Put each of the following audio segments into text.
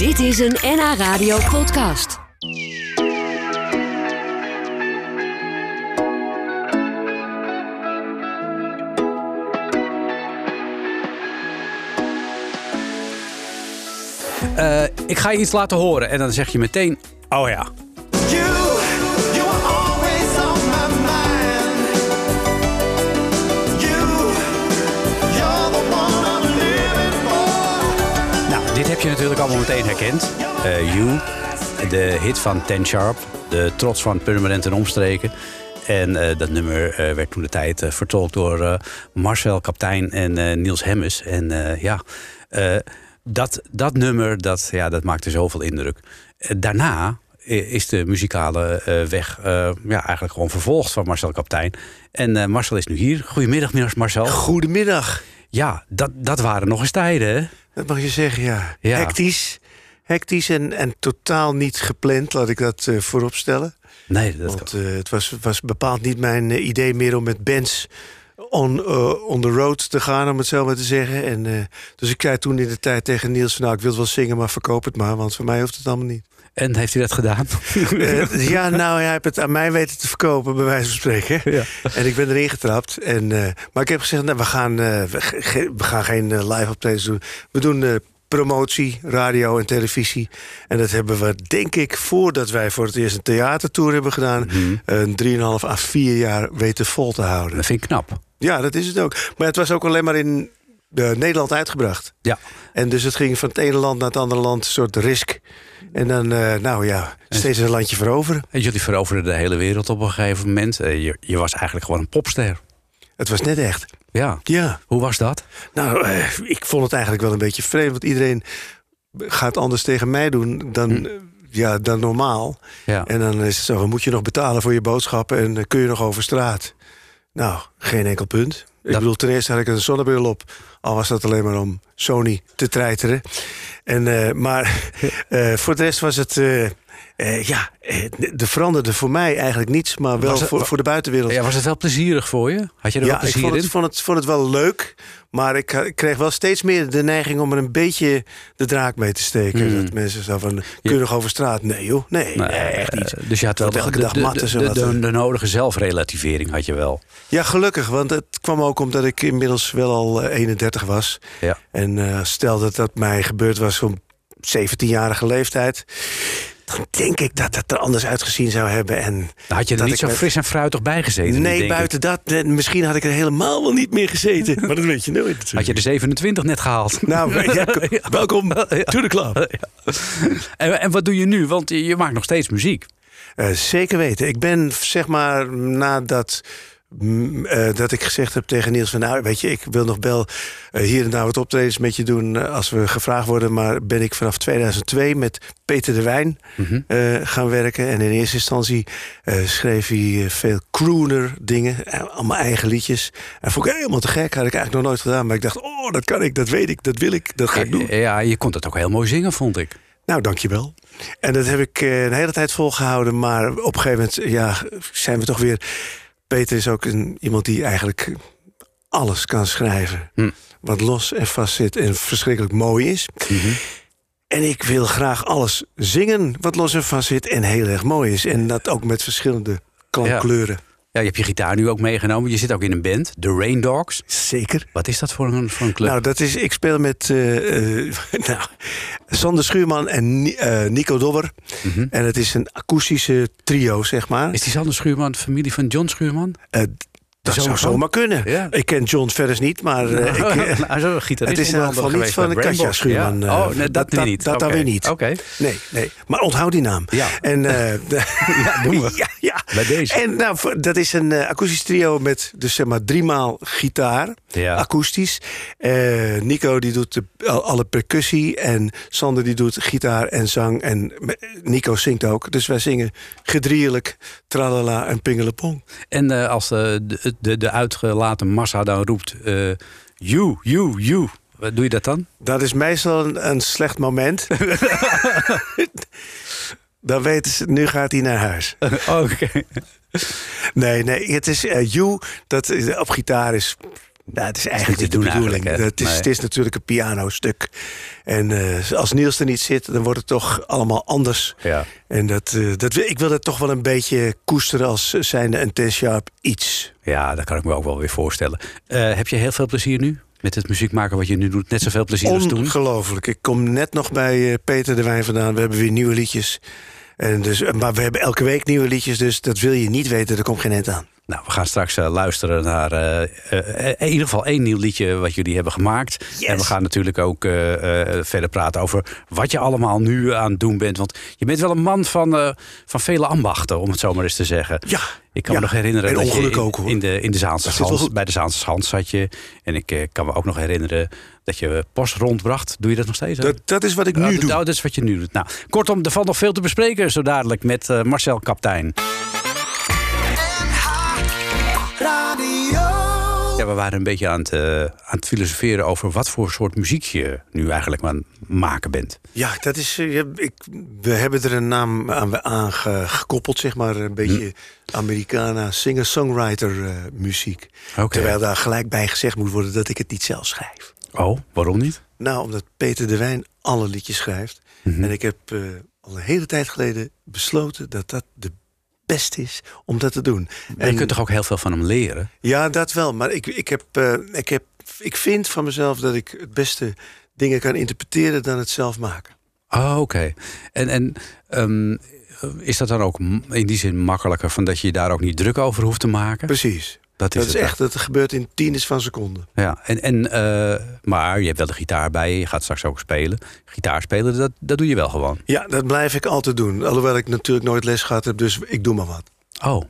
Dit is een NH Radio podcast. Eh, ik ga je iets laten horen en dan zeg je meteen, oh ja. Dit heb je natuurlijk allemaal meteen herkend. Eh you, de hit van Ten Sharp, de trots van Permanent en Omstreken. En eh, dat nummer eh, werd toen de tijd vertolkt door Marcel Kaptein en Niels Hemmes. En ja, dat, dat nummer, dat, ja, dat maakte zoveel indruk. Daarna is de muzikale weg ja, eigenlijk gewoon vervolgd van Marcel Kaptein. En Marcel is nu hier. Goedemiddag, Marcel. Goedemiddag. Ja, dat, dat waren nog eens tijden, hè? Dat mag je zeggen, ja. Ja. Hectisch. Hectisch en, en totaal niet gepland, laat ik dat eh voorop stellen. Nee, dat Want eh, het was, was bepaald niet mijn eh, idee meer om met bands on, on the road te gaan, om het zo maar te zeggen. En, dus ik zei toen in de tijd tegen Niels, van, nou ik wil wel zingen, maar verkoop het maar, want voor mij hoeft het allemaal niet. En heeft hij dat gedaan? Eh, ja, nou, hij heeft het aan mij weten te verkopen, bij wijze van spreken. Ja. En ik ben erin getrapt. En, eh, maar ik heb gezegd, nou, we, gaan, eh, we, gaan geen live optredens doen. We doen promotie, radio en televisie. En dat hebben we, denk ik, voordat wij voor het eerst een theatertour hebben gedaan... Mhm. een 3,5 à 4 jaar weten vol te houden. Dat vind ik knap. Ja, dat is het ook. Maar het was ook alleen maar in eh, Nederland uitgebracht. Ja. En dus het ging van het ene land naar het andere land, een soort risk. En dan, eh, nou ja, steeds een landje veroveren. En jullie veroverden de hele wereld op een gegeven moment. Eh, Je, je was eigenlijk gewoon een popster. Het was net echt. Ja. Ja. Hoe was dat? Nou, ik vond het eigenlijk wel een beetje vreemd. Want iedereen gaat anders tegen mij doen dan, eh, ja, dan normaal. Ja. En dan is het zo, moet je nog betalen voor je boodschappen... en kun je nog over straat? Nou, geen enkel punt. Ik Dat- bedoel, ten eerste had ik een zonnebril op. Al was dat alleen maar om Sony te treiteren. En, eh, maar eh, voor de rest was het... eh, eh, ja, eh, er veranderde voor mij eigenlijk niets... maar wel het- voor, voor de buitenwereld. ja. Was het wel plezierig voor je? Had je er wel Ja, ik plezier vond in? het, vond, het, vond het wel leuk. Maar ik, ik kreeg wel steeds meer de neiging om er een beetje de draak mee te steken. Hmm. Dat mensen zo van, kun je nog over straat? Nee joh, nee, nee, echt niet. eh, Dus je had wel elke de, dag de, matten de, de, de- eh. nodige zelfrelativering had je wel. Ja, gelukkig, want het kwam ook omdat ik inmiddels wel al eh, 31 was. Ja. En eh, stel dat dat mij gebeurd was op 17-jarige leeftijd... dan denk ik dat het er anders uitgezien zou hebben. En Dan had je er niet zo met- fris en fruitig bij gezeten. Nee, buiten dat, eh, misschien had ik er helemaal wel niet meer gezeten. maar dat weet je nooit. Had je de 27 net gehaald. Nou, ja, welkom to the club. En, en wat doe je nu? Want je je maakt nog steeds muziek. Eh, zeker weten. Ik ben zeg maar nadat mm, eh, dat ik gezegd heb tegen Niels van nou weet je ik wil nog wel eh, hier en daar wat optredens met je doen eh, als we gevraagd worden maar ben ik vanaf 2002 met Peter de Wijn Mhm. gaan werken en in eerste instantie schreef hij veel crooner dingen allemaal eigen liedjes en vond ik helemaal te gek had ik eigenlijk nog nooit gedaan maar ik dacht oh dat kan ik dat weet ik dat wil ik dat ga ik doen Ja, je kon het ook heel mooi zingen, vond ik. nou, dankjewel. En dat heb ik een hele tijd volgehouden. Maar op een gegeven moment ja, zijn we toch weer... Peter is ook een, iemand die eigenlijk alles kan schrijven. Hm. Wat los en vast zit en verschrikkelijk mooi is. Mhm. En ik wil graag alles zingen wat los en vast zit en heel erg mooi is. En dat ook met verschillende klankkleuren. Ja, je hebt je gitaar nu ook meegenomen. Je zit ook in een band, The Rain Dogs. Zeker. Wat is dat voor een, voor een club? Nou, dat is, ik speel met eh, eh, nou, Sander Schuurman en eh, Nico Dobber. Mhm. En het is een akoestische trio, zeg maar. Is die Sander Schuurman familie van John Schuurman? Dat zou van? zomaar kunnen. Ja. Ik ken John verder niet, maar eh, ik, eh, nou, het is in elk geval andere niet van Katja. Schuurman. Ja? eh, Oh, nee, dat, dat- niet. dan Oké. weer niet. Oké. nee, nee. Maar onthoud die naam. Ja. En, de- Ja, doen we. ja, ja. Bij deze. En nou, dat is een akoestisch trio met dus zeg maar driemaal gitaar, Ja. akoestisch. Nico die doet de, al- alle percussie en Sander die doet gitaar en zang. En Nico zingt ook. Dus wij zingen gedrieelijk, tralala en pingelepong. En als de, de, de uitgelaten massa dan roept... eh you, you, you. Wat doe je dat dan? Dat is meestal een, een slecht moment. Dan weten ze, nu gaat hij naar huis. Oké. Nee, nee, het is eh You, dat op gitaar is Nou, het is eigenlijk niet de bedoeling. hè? het, is, Nee. het is natuurlijk een pianostuk. En eh, als Niels er niet zit, dan wordt het toch allemaal anders. Ja. En dat, eh, dat, ik wil het toch wel een beetje koesteren als zijnde een Ten Sharp iets. ja, dat kan ik me ook wel weer voorstellen. Eh, heb je heel veel plezier nu? Met het muziek maken wat je nu doet? Net zoveel plezier als toen? Ongelooflijk. Ik kom net nog bij Peter de Wijn vandaan. We hebben weer nieuwe liedjes. En dus, maar we hebben elke week nieuwe liedjes, dus dat wil je niet weten. Er komt geen eind aan. Nou, we gaan straks eh, luisteren naar eh, in ieder geval één nieuw liedje wat jullie hebben gemaakt. Yes. En we gaan natuurlijk ook verder praten over wat je allemaal nu aan het doen bent. Want je bent wel een man van, van vele ambachten, om het zo maar eens te zeggen. Ja. Ik kan Ja. me nog herinneren En dat je in, ook, hoor. in de, in de Zaanse Schans, goed. bij de Zaanse Schans zat je. En ik kan me ook nog herinneren dat je post rondbracht. Doe je dat nog steeds? hè? Dat, dat is wat ik nu dat- doe. dat is wat je nu doet. Nou, kortom, er valt nog veel te bespreken zo dadelijk met Marcel Kaptein. Ja, we waren een beetje aan het, eh, aan het filosoferen over wat voor soort muziek je nu eigenlijk aan het maken bent. Ja, dat is, ja, ik, we hebben er een naam aan, aan ge- gekoppeld, zeg maar. Een beetje Americana singer-songwriter eh, muziek. Terwijl daar gelijk bij gezegd moet worden dat ik het niet zelf schrijf. Oh, waarom niet? Nou, omdat Peter de Wijn alle liedjes schrijft. Mhm. En ik heb al een hele tijd geleden besloten dat dat de beste is om dat te doen. En je kunt toch ook heel veel van hem leren? Ja, dat wel. Maar ik, ik, heb, eh, ik, heb, ik vind van mezelf dat ik het beste dingen kan interpreteren dan het zelf maken. Oh, oké. En, en ehm, is dat dan ook in die zin makkelijker van dat je je daar ook niet druk over hoeft te maken? Precies. Dat is, Dat is echt, dat gebeurt in tiendes van seconden. Ja, en, en, eh, maar je hebt wel de gitaar bij je, je gaat straks ook spelen. Gitaar spelen, dat, dat doe je wel gewoon. Ja, dat blijf ik altijd doen. Alhoewel ik natuurlijk nooit les gehad heb, dus ik doe maar wat. Oh,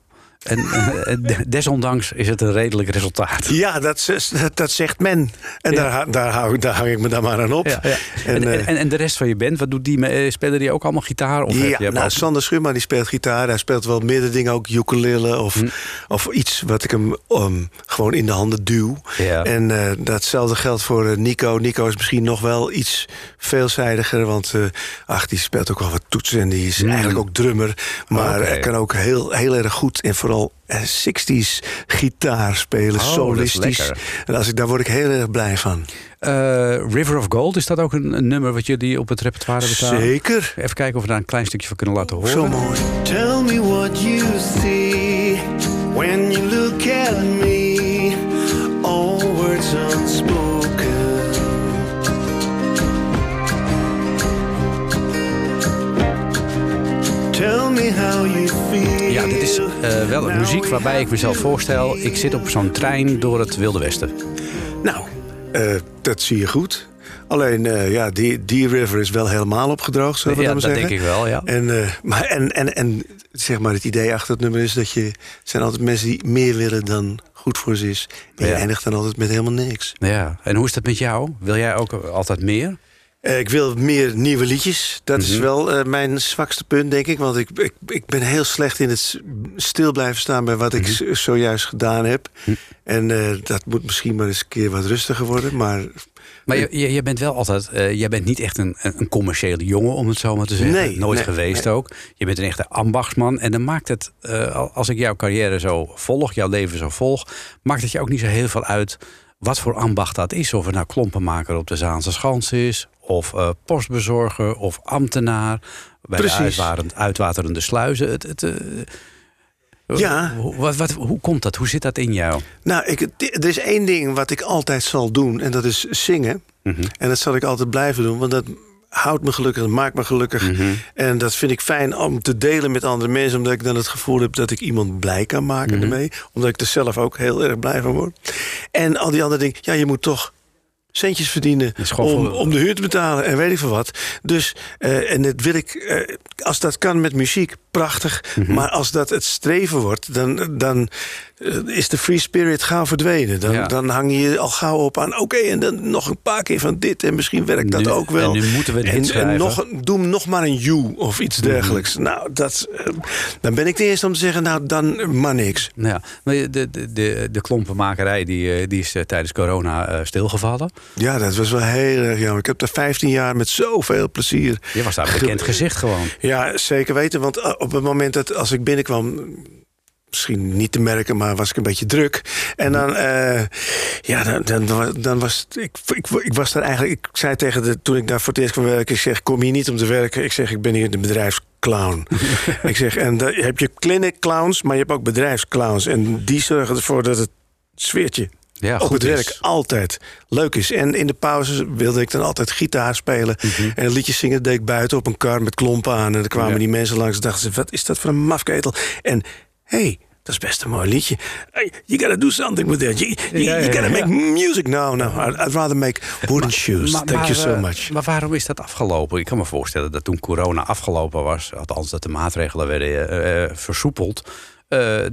en eh, desondanks is het een redelijk resultaat. Ja, dat, dat zegt men. En Ja. daar, daar, hou, daar hang ik me dan maar aan op. Ja, ja. En, eh, en, en de rest van je band, wat doet die? Eh, Spelen die ook allemaal gitaar? Of Ja, nou, ook- Sander Schumma die speelt gitaar. Hij speelt wel meerdere dingen, ook ukulele of, Hm. of iets wat ik hem um, gewoon in de handen duw. En eh, datzelfde geldt voor eh, Nico. Nico is misschien nog wel iets veelzijdiger, want eh, ach, die speelt ook wel wat toetsen en die is Hm. eigenlijk ook drummer. Maar hij kan ook heel, heel erg goed en vooral eh, 60s gitaar spelen, Oh, solistisch. En als ik, daar word ik heel erg blij van. Eh, River of Gold, is dat ook een, een nummer wat jullie op het repertoire hebben staan? Zeker. Even kijken of we daar een klein stukje van kunnen laten horen. Zo mooi. Tell me what you is eh, wel een muziek waarbij ik mezelf voorstel... ik zit op zo'n trein door het Wilde Westen. Nou, eh, dat zie je goed. Alleen, eh, ja, die, die river is wel helemaal opgedroogd, zullen we Ja, dat maar zeggen. denk ik wel, ja. En, maar, en, en, en zeg maar, het idee achter het nummer is dat je... zijn altijd mensen die meer willen dan goed voor ze is. En je Ja. eindigt dan altijd met helemaal niks. Ja, en hoe is dat met jou? Wil jij ook altijd meer? Eh, ik wil meer nieuwe liedjes. Dat is Mhm. wel eh, mijn zwakste punt, denk ik. Want ik, ik, ik ben heel slecht in het stil blijven staan... bij wat ik Mhm. zojuist gedaan heb. En eh, dat moet misschien maar eens een keer wat rustiger worden. Maar Maar je, je, je bent wel altijd, jij bent niet echt een, een commerciële jongen, om het zo maar te zeggen. Nee, Nooit nee, geweest nee. ook. Je bent een echte ambachtsman. En dan maakt het, al- als ik jouw carrière zo volg, jouw leven zo volg, maakt het je ook niet zo heel veel uit wat voor ambacht dat is. Of het nou klompenmaker op de Zaanse Schans is, of eh, postbezorger, of ambtenaar. Bij Precies. de uitwaterend, uitwaterende sluizen. Het, het, eh, Ja. Hoe, wat, wat, hoe komt dat? Hoe zit dat in jou? Nou, ik, er is één ding wat ik altijd zal doen. En dat is zingen. Mhm. En dat zal ik altijd blijven doen. Want dat houdt me gelukkig, dat maakt me gelukkig. Mhm. En dat vind ik fijn om te delen met andere mensen. Omdat ik dan het gevoel heb dat ik iemand blij kan maken Mhm. ermee. Omdat ik er zelf ook heel erg blij van word. En al die andere dingen. Ja, je moet toch centjes verdienen om, om de huur te betalen en weet ik veel wat. Dus, eh, en dat wil ik, eh, als dat kan met muziek, prachtig. Mhm. Maar als dat het streven wordt, dan, dan is de free spirit gauw verdwenen. Dan, Ja. dan hang je al gauw op aan, oké, en dan nog een paar keer van dit en misschien werkt dat Nu- ook wel. en nu moeten we en, en nog, doe nog maar een you of iets dergelijks. Nou, dat, eh, dan ben ik de eerste om te zeggen, nou, dan maar niks. Ja, maar de, de, de, de klompenmakerij die, eh, die is eh, tijdens corona eh, stilgevallen. Ja, dat was wel heel erg jammer. Ik heb er 15 jaar met zoveel plezier. Je was daar een bekend gezicht gewoon. Ja, zeker weten. Want eh, op het moment dat als ik binnenkwam, misschien niet te merken, maar was ik een beetje druk. En dan, eh, ja, dan, dan, dan was ik, ik, ik was daar eigenlijk. Ik zei tegen de toen ik daar voor het eerst kwam werken, ik zeg, kom hier niet om te werken. Ik zeg, ik ben hier de bedrijfsclown. ik zeg, en dan heb je clinic clowns, maar je hebt ook bedrijfsclowns. En die zorgen ervoor dat het sfeertje Ja, op het is. werk altijd leuk is. En in de pauzes wilde ik dan altijd gitaar spelen. En liedjes zingen deed ik buiten op een kar met klompen aan. En dan kwamen Ja. die mensen langs en dachten ze... wat is dat voor een mafketel? En hey, dat is best een mooi liedje. Hey, you gotta do something with that. You, you, Ja, ja, you gotta ja. make music. No, no, I'd, rather make wooden shoes. Maar- Thank maar, you so eh, much. Maar waarom is dat afgelopen? Ik kan me voorstellen dat toen corona afgelopen was, althans dat de maatregelen werden eh, eh, versoepeld,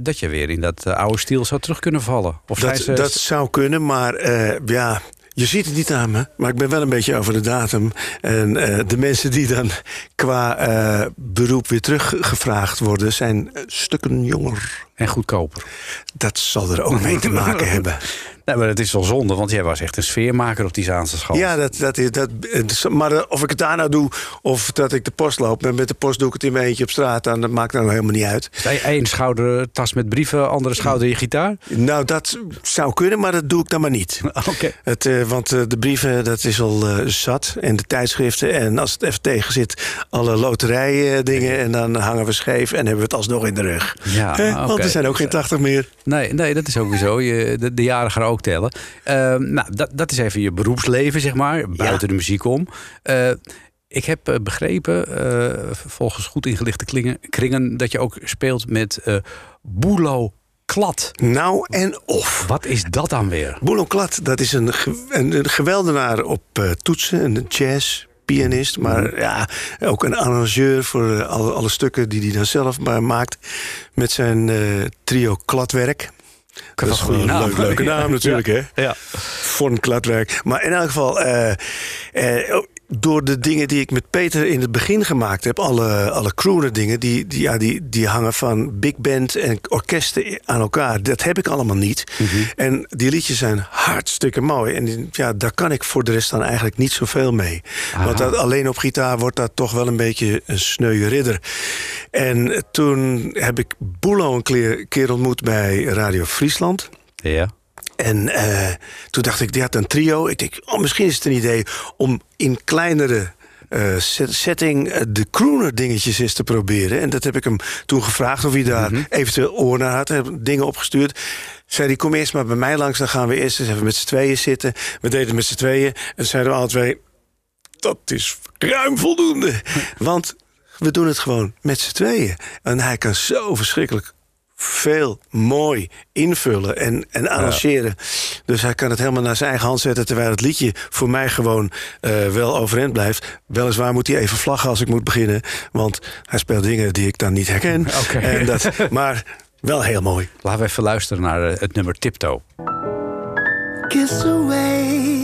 dat je weer in dat oude stiel zou terug kunnen vallen. Of Dat, ze- dat zou kunnen, maar ja... Je ziet het niet aan me, maar ik ben wel een beetje over de datum. En eh, de mensen die dan qua eh, beroep weer teruggevraagd worden... zijn stukken jonger. En goedkoper. Dat zal er ook mee te maken hebben. Nee, maar het is wel zonde, want jij was echt een sfeermaker op die Zaanse school. Ja, dat, dat is, dat, maar eh, of ik het daar nou doe of dat ik de post loop... en met de post doe ik het in mijn eentje op straat... dan dat maakt nou helemaal niet uit. Eén schouder tas met brieven, andere schouder je gitaar. Nou, dat zou kunnen, maar dat doe ik dan maar niet. Oké. Het, eh, want eh, de brieven, dat is al zat. En de tijdschriften. En als het even tegen zit, alle loterijen dingen. En dan hangen we scheef en hebben we het alsnog in de rug. Ja, Want oké. Er zijn ook geen 80 meer. Nee, nee, dat is ook weer zo. Je, de, de jaren gaan ook tellen. Ehm, nou, dat, dat is even je beroepsleven, zeg maar. Buiten de muziek om. Eh, ik heb eh, begrepen, eh, volgens goed ingelichte klingen, kringen, dat je ook speelt met eh Boelo Klad. Nou en of. Wat is dat dan weer? Boelo Klad, dat is een, een, een geweldenaar op toetsen. Een jazz. Pianist, maar ja, ook een arrangeur voor eh, alle, alle stukken die hij dan zelf maar maakt. Met zijn eh, trio Kladwerk. Dat is gewoon een naam. leuk, leuke naam natuurlijk, hè? Ja. Von Kladwerk. Maar in elk geval, eh, eh, oh, door de dingen die ik met Peter in het begin gemaakt heb, alle, alle crooner dingen, die, die, ja, die, die hangen van big band en orkesten aan elkaar. Dat heb ik allemaal niet. En die liedjes zijn hartstikke mooi. En ja, daar kan ik voor de rest dan eigenlijk niet zoveel mee. Want dat, alleen op gitaar wordt dat toch wel een beetje een sneuwe ridder. En toen heb ik Boelo een keer, keer ontmoet bij Radio Friesland. Ja. En eh, toen dacht ik, die had een trio. Ik denk, oh, misschien is het een idee om in kleinere eh, set- setting eh, de crooner dingetjes eens te proberen. En dat heb ik hem toen gevraagd of hij daar eventueel oor naar had. Heb dingen opgestuurd. Zei hij, kom eerst maar bij mij langs. Dan gaan we eerst eens even met z'n tweeën zitten. We deden met z'n tweeën. En zeiden we alle twee, dat is ruim voldoende. Want we doen het gewoon met z'n tweeën. En hij kan zo verschrikkelijk veel mooi invullen en, en arrangeren. Dus hij kan het helemaal naar zijn eigen hand zetten... terwijl het liedje voor mij gewoon eh, wel overeind blijft. Weliswaar moet hij even vlaggen als ik moet beginnen... want hij speelt dingen die ik dan niet herken. Oké. En dat, maar wel heel mooi. Laten we even luisteren naar eh, het nummer Tiptoe. Kiss away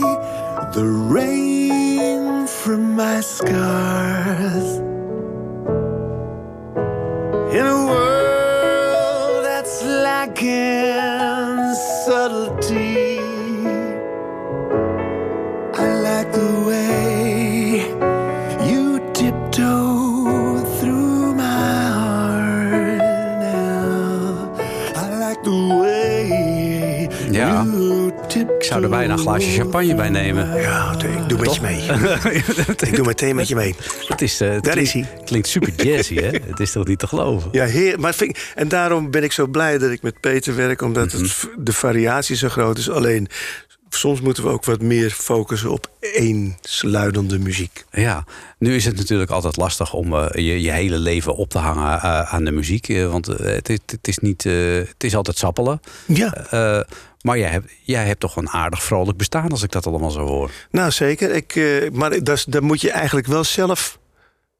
the rain from my scars. In a world that's again subtlety. Glaasje champagne bij nemen. Ja, ik doe met je mee. ik doe meteen met je mee. Het is, eh, het Daar klinkt- is hij. Klinkt super jazzy, hè? Het is toch niet te geloven? Ja, heer, maar vind en daarom ben ik zo blij dat ik met Peter werk, omdat het, v- de variatie zo groot is. Alleen soms moeten we ook wat meer focussen op eensluidende muziek. Ja, nu is het natuurlijk altijd lastig om eh, je, je hele leven op te hangen eh, aan de muziek. eh, want het, is- het, is niet, het is altijd sappelen. Ja, maar jij hebt, jij hebt toch een aardig vrolijk bestaan als ik dat allemaal zo hoor. nou zeker. Ik, maar dat, daar moet je eigenlijk wel zelf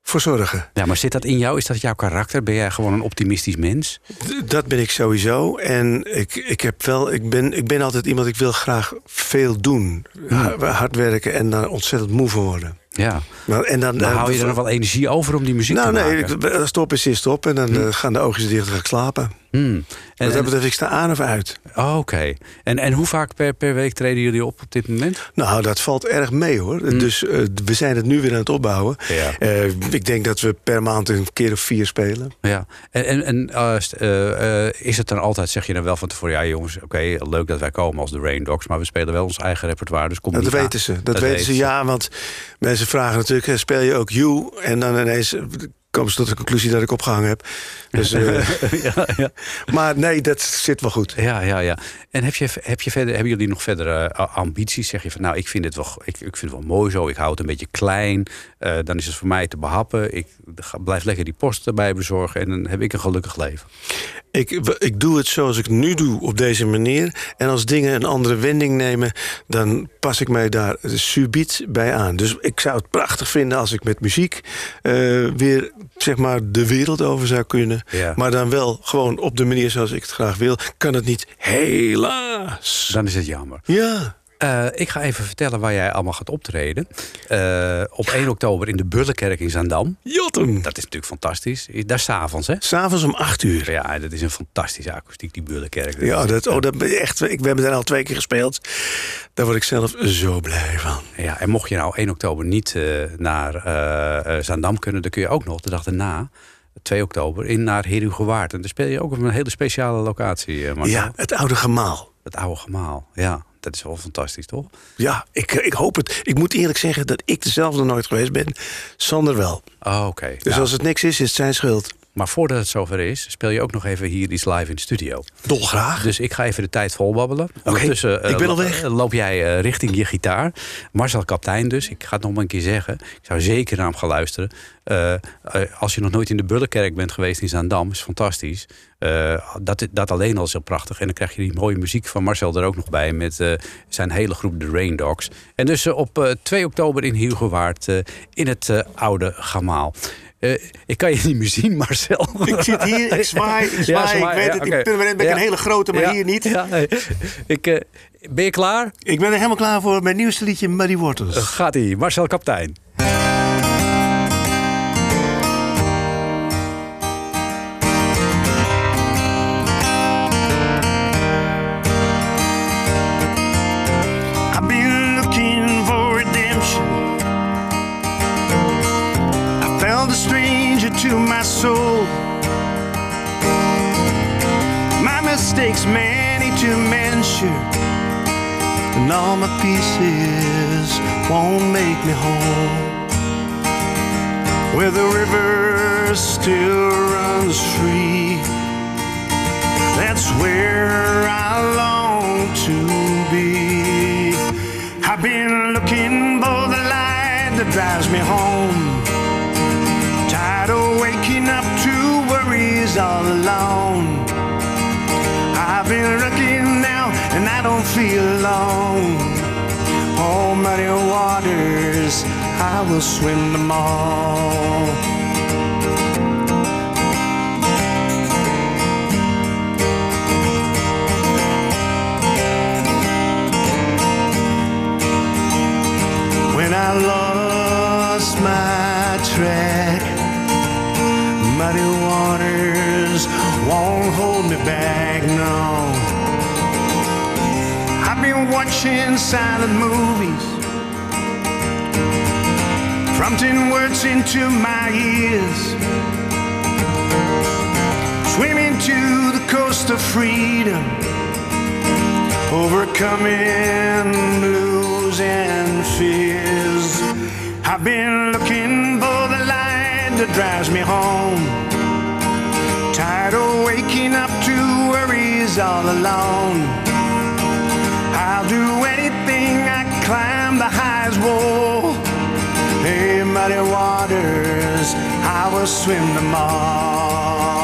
voor zorgen. Ja, maar zit dat in jou? Is dat jouw karakter? Ben jij gewoon een optimistisch mens? D- Dat ben ik sowieso. En ik, ik, heb wel, ik, ben, ik ben altijd iemand, ik wil graag veel doen. Ha- Hard werken en daar ontzettend moe van worden. Ja. En dan, Dan eh, hou je er nog wel energie over om die muziek Nou te nee, maken. ik- stop is is stop. En dan eh, gaan de oogjes dicht en ga ik slapen. Hmm. En, Wat dat betreft, ik sta aan of uit. oh, Oké. En, en hoe vaak per, per week treden jullie op op dit moment? Nou, dat valt erg mee hoor. Dus eh, we zijn het nu weer aan het opbouwen. Ja. Eh, ik denk dat we per maand een keer of vier spelen. Ja. En, en, eh, eh, eh, is het dan altijd, zeg je dan wel van tevoren... ja jongens, oké, leuk dat wij komen als de Rain Dogs... maar we spelen wel ons eigen repertoire, dus kom Dat weten aan. ze. Dat, weten ze, ja. Want mensen vragen natuurlijk, eh, speel je ook You? En dan ineens eh, komen ze tot de conclusie dat ik opgehangen heb. Dus, eh, ja, ja. maar nee, dat zit wel goed. Ja, ja, ja. En heb je, heb je verder, hebben jullie nog verdere ambities? Zeg je van, nou, ik vind het wel, ik, ik vind het wel mooi zo. Ik hou het een beetje klein. Dan is het voor mij te behappen. Ik ga- blijf lekker die post erbij bezorgen. En dan heb ik een gelukkig leven. Ik, ik doe het zoals ik nu doe, op deze manier. En als dingen een andere wending nemen, dan pas ik mij daar subiet bij aan. Dus ik zou het prachtig vinden als ik met muziek eh, weer zeg maar de wereld over zou kunnen. Ja. Maar dan wel gewoon op de manier zoals ik het graag wil. Kan het niet, helaas. Dan is het jammer. Ja. Eh, ik ga even vertellen waar jij allemaal gaat optreden. Eh, op 1 oktober in de Bullenkerk in Zaandam. Jotem. Dat is natuurlijk fantastisch. Daar s'avonds, hè? S'avonds om acht uur. Ja, dat is een fantastische akoestiek, die Bullenkerk. Ja, dat, oh, dat ben echt. Ik, we hebben daar al twee keer gespeeld. Daar word ik zelf zo blij van. Ja, en mocht je nou 1 oktober niet eh, naar Zaandam kunnen, dan kun je ook nog de dag daarna, 2 oktober, in naar Herugewaard. En dan speel je ook op een hele speciale locatie. Ja, het oude gemaal. Het oude gemaal. Ja, dat is wel fantastisch, toch? Ja, ik, ik hoop het. Ik moet eerlijk zeggen dat ik dezelfde nooit geweest ben. Sander wel. Oh, Oké. Dus Ja. als het niks is, is het zijn schuld. Maar voordat het zover is, speel je ook nog even hier iets live in de studio. Dolgraag. Dus ik ga even de tijd volbabbelen. Ondertussen ik ben eh, al weg. lo- loop jij eh, richting je gitaar. Marcel Kaptein dus. Ik ga het nog maar een keer zeggen. Ik zou zeker naar hem gaan luisteren. Eh, eh, als je nog nooit in de Bullenkerk bent geweest in Zaandam, is fantastisch. Eh, dat, dat alleen al is heel prachtig. En dan krijg je die mooie muziek van Marcel er ook nog bij. Met eh, zijn hele groep de Rain Dogs. En dus eh, op eh, 2 oktober in Hugowaard eh, in het eh, oude Gamaal. Eh, ik kan je niet meer zien, Marcel. Ik zit hier, ik zwaai, ik zwaai. ik weet ja, het, oké. in Purmerend ben ik Ja. een hele grote, maar hier niet. Ja, nee. ik, eh, ben je klaar? Ik ben er helemaal klaar voor mijn nieuwste liedje Muddy Waters. Gaat ie, Marcel Kaptein. To my soul. My mistakes, many to mention, and all my pieces won't make me whole. Where the river still runs free, that's where I long to be. I've been looking for the light that drives me home. All alone. I've been looking now and I don't feel alone. Oh, muddy waters, I will swim them all. when I lost my track. Back. I've been watching silent movies, prompting words into my ears. Swimming to the coast of freedom overcoming blues and fears. I've been looking for the light that drives me home. All alone. I'll do anything I climb the highest wall. Hey, muddy waters, I will swim them all.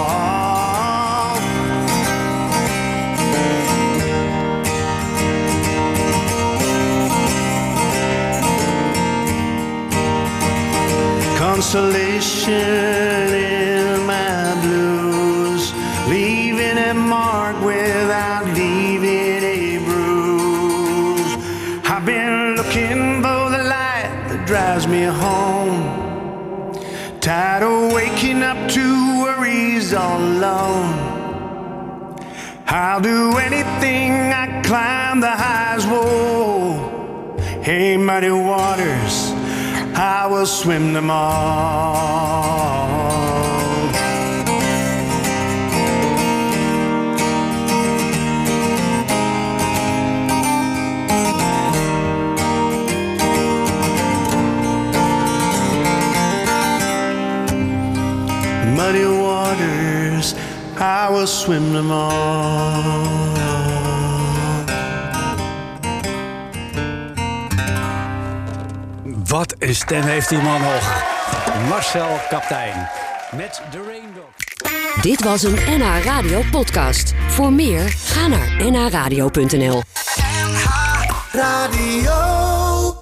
consolation all alone. I'll do anything I climb the highest wall. Hey, muddy waters, I will swim them all. Swim them all. Wat een stem heeft die man nog. Marcel Kaptein. Met de Rainbow. Dit was een NH Radio podcast. Voor meer, ga naar nhradio.nl. Radio.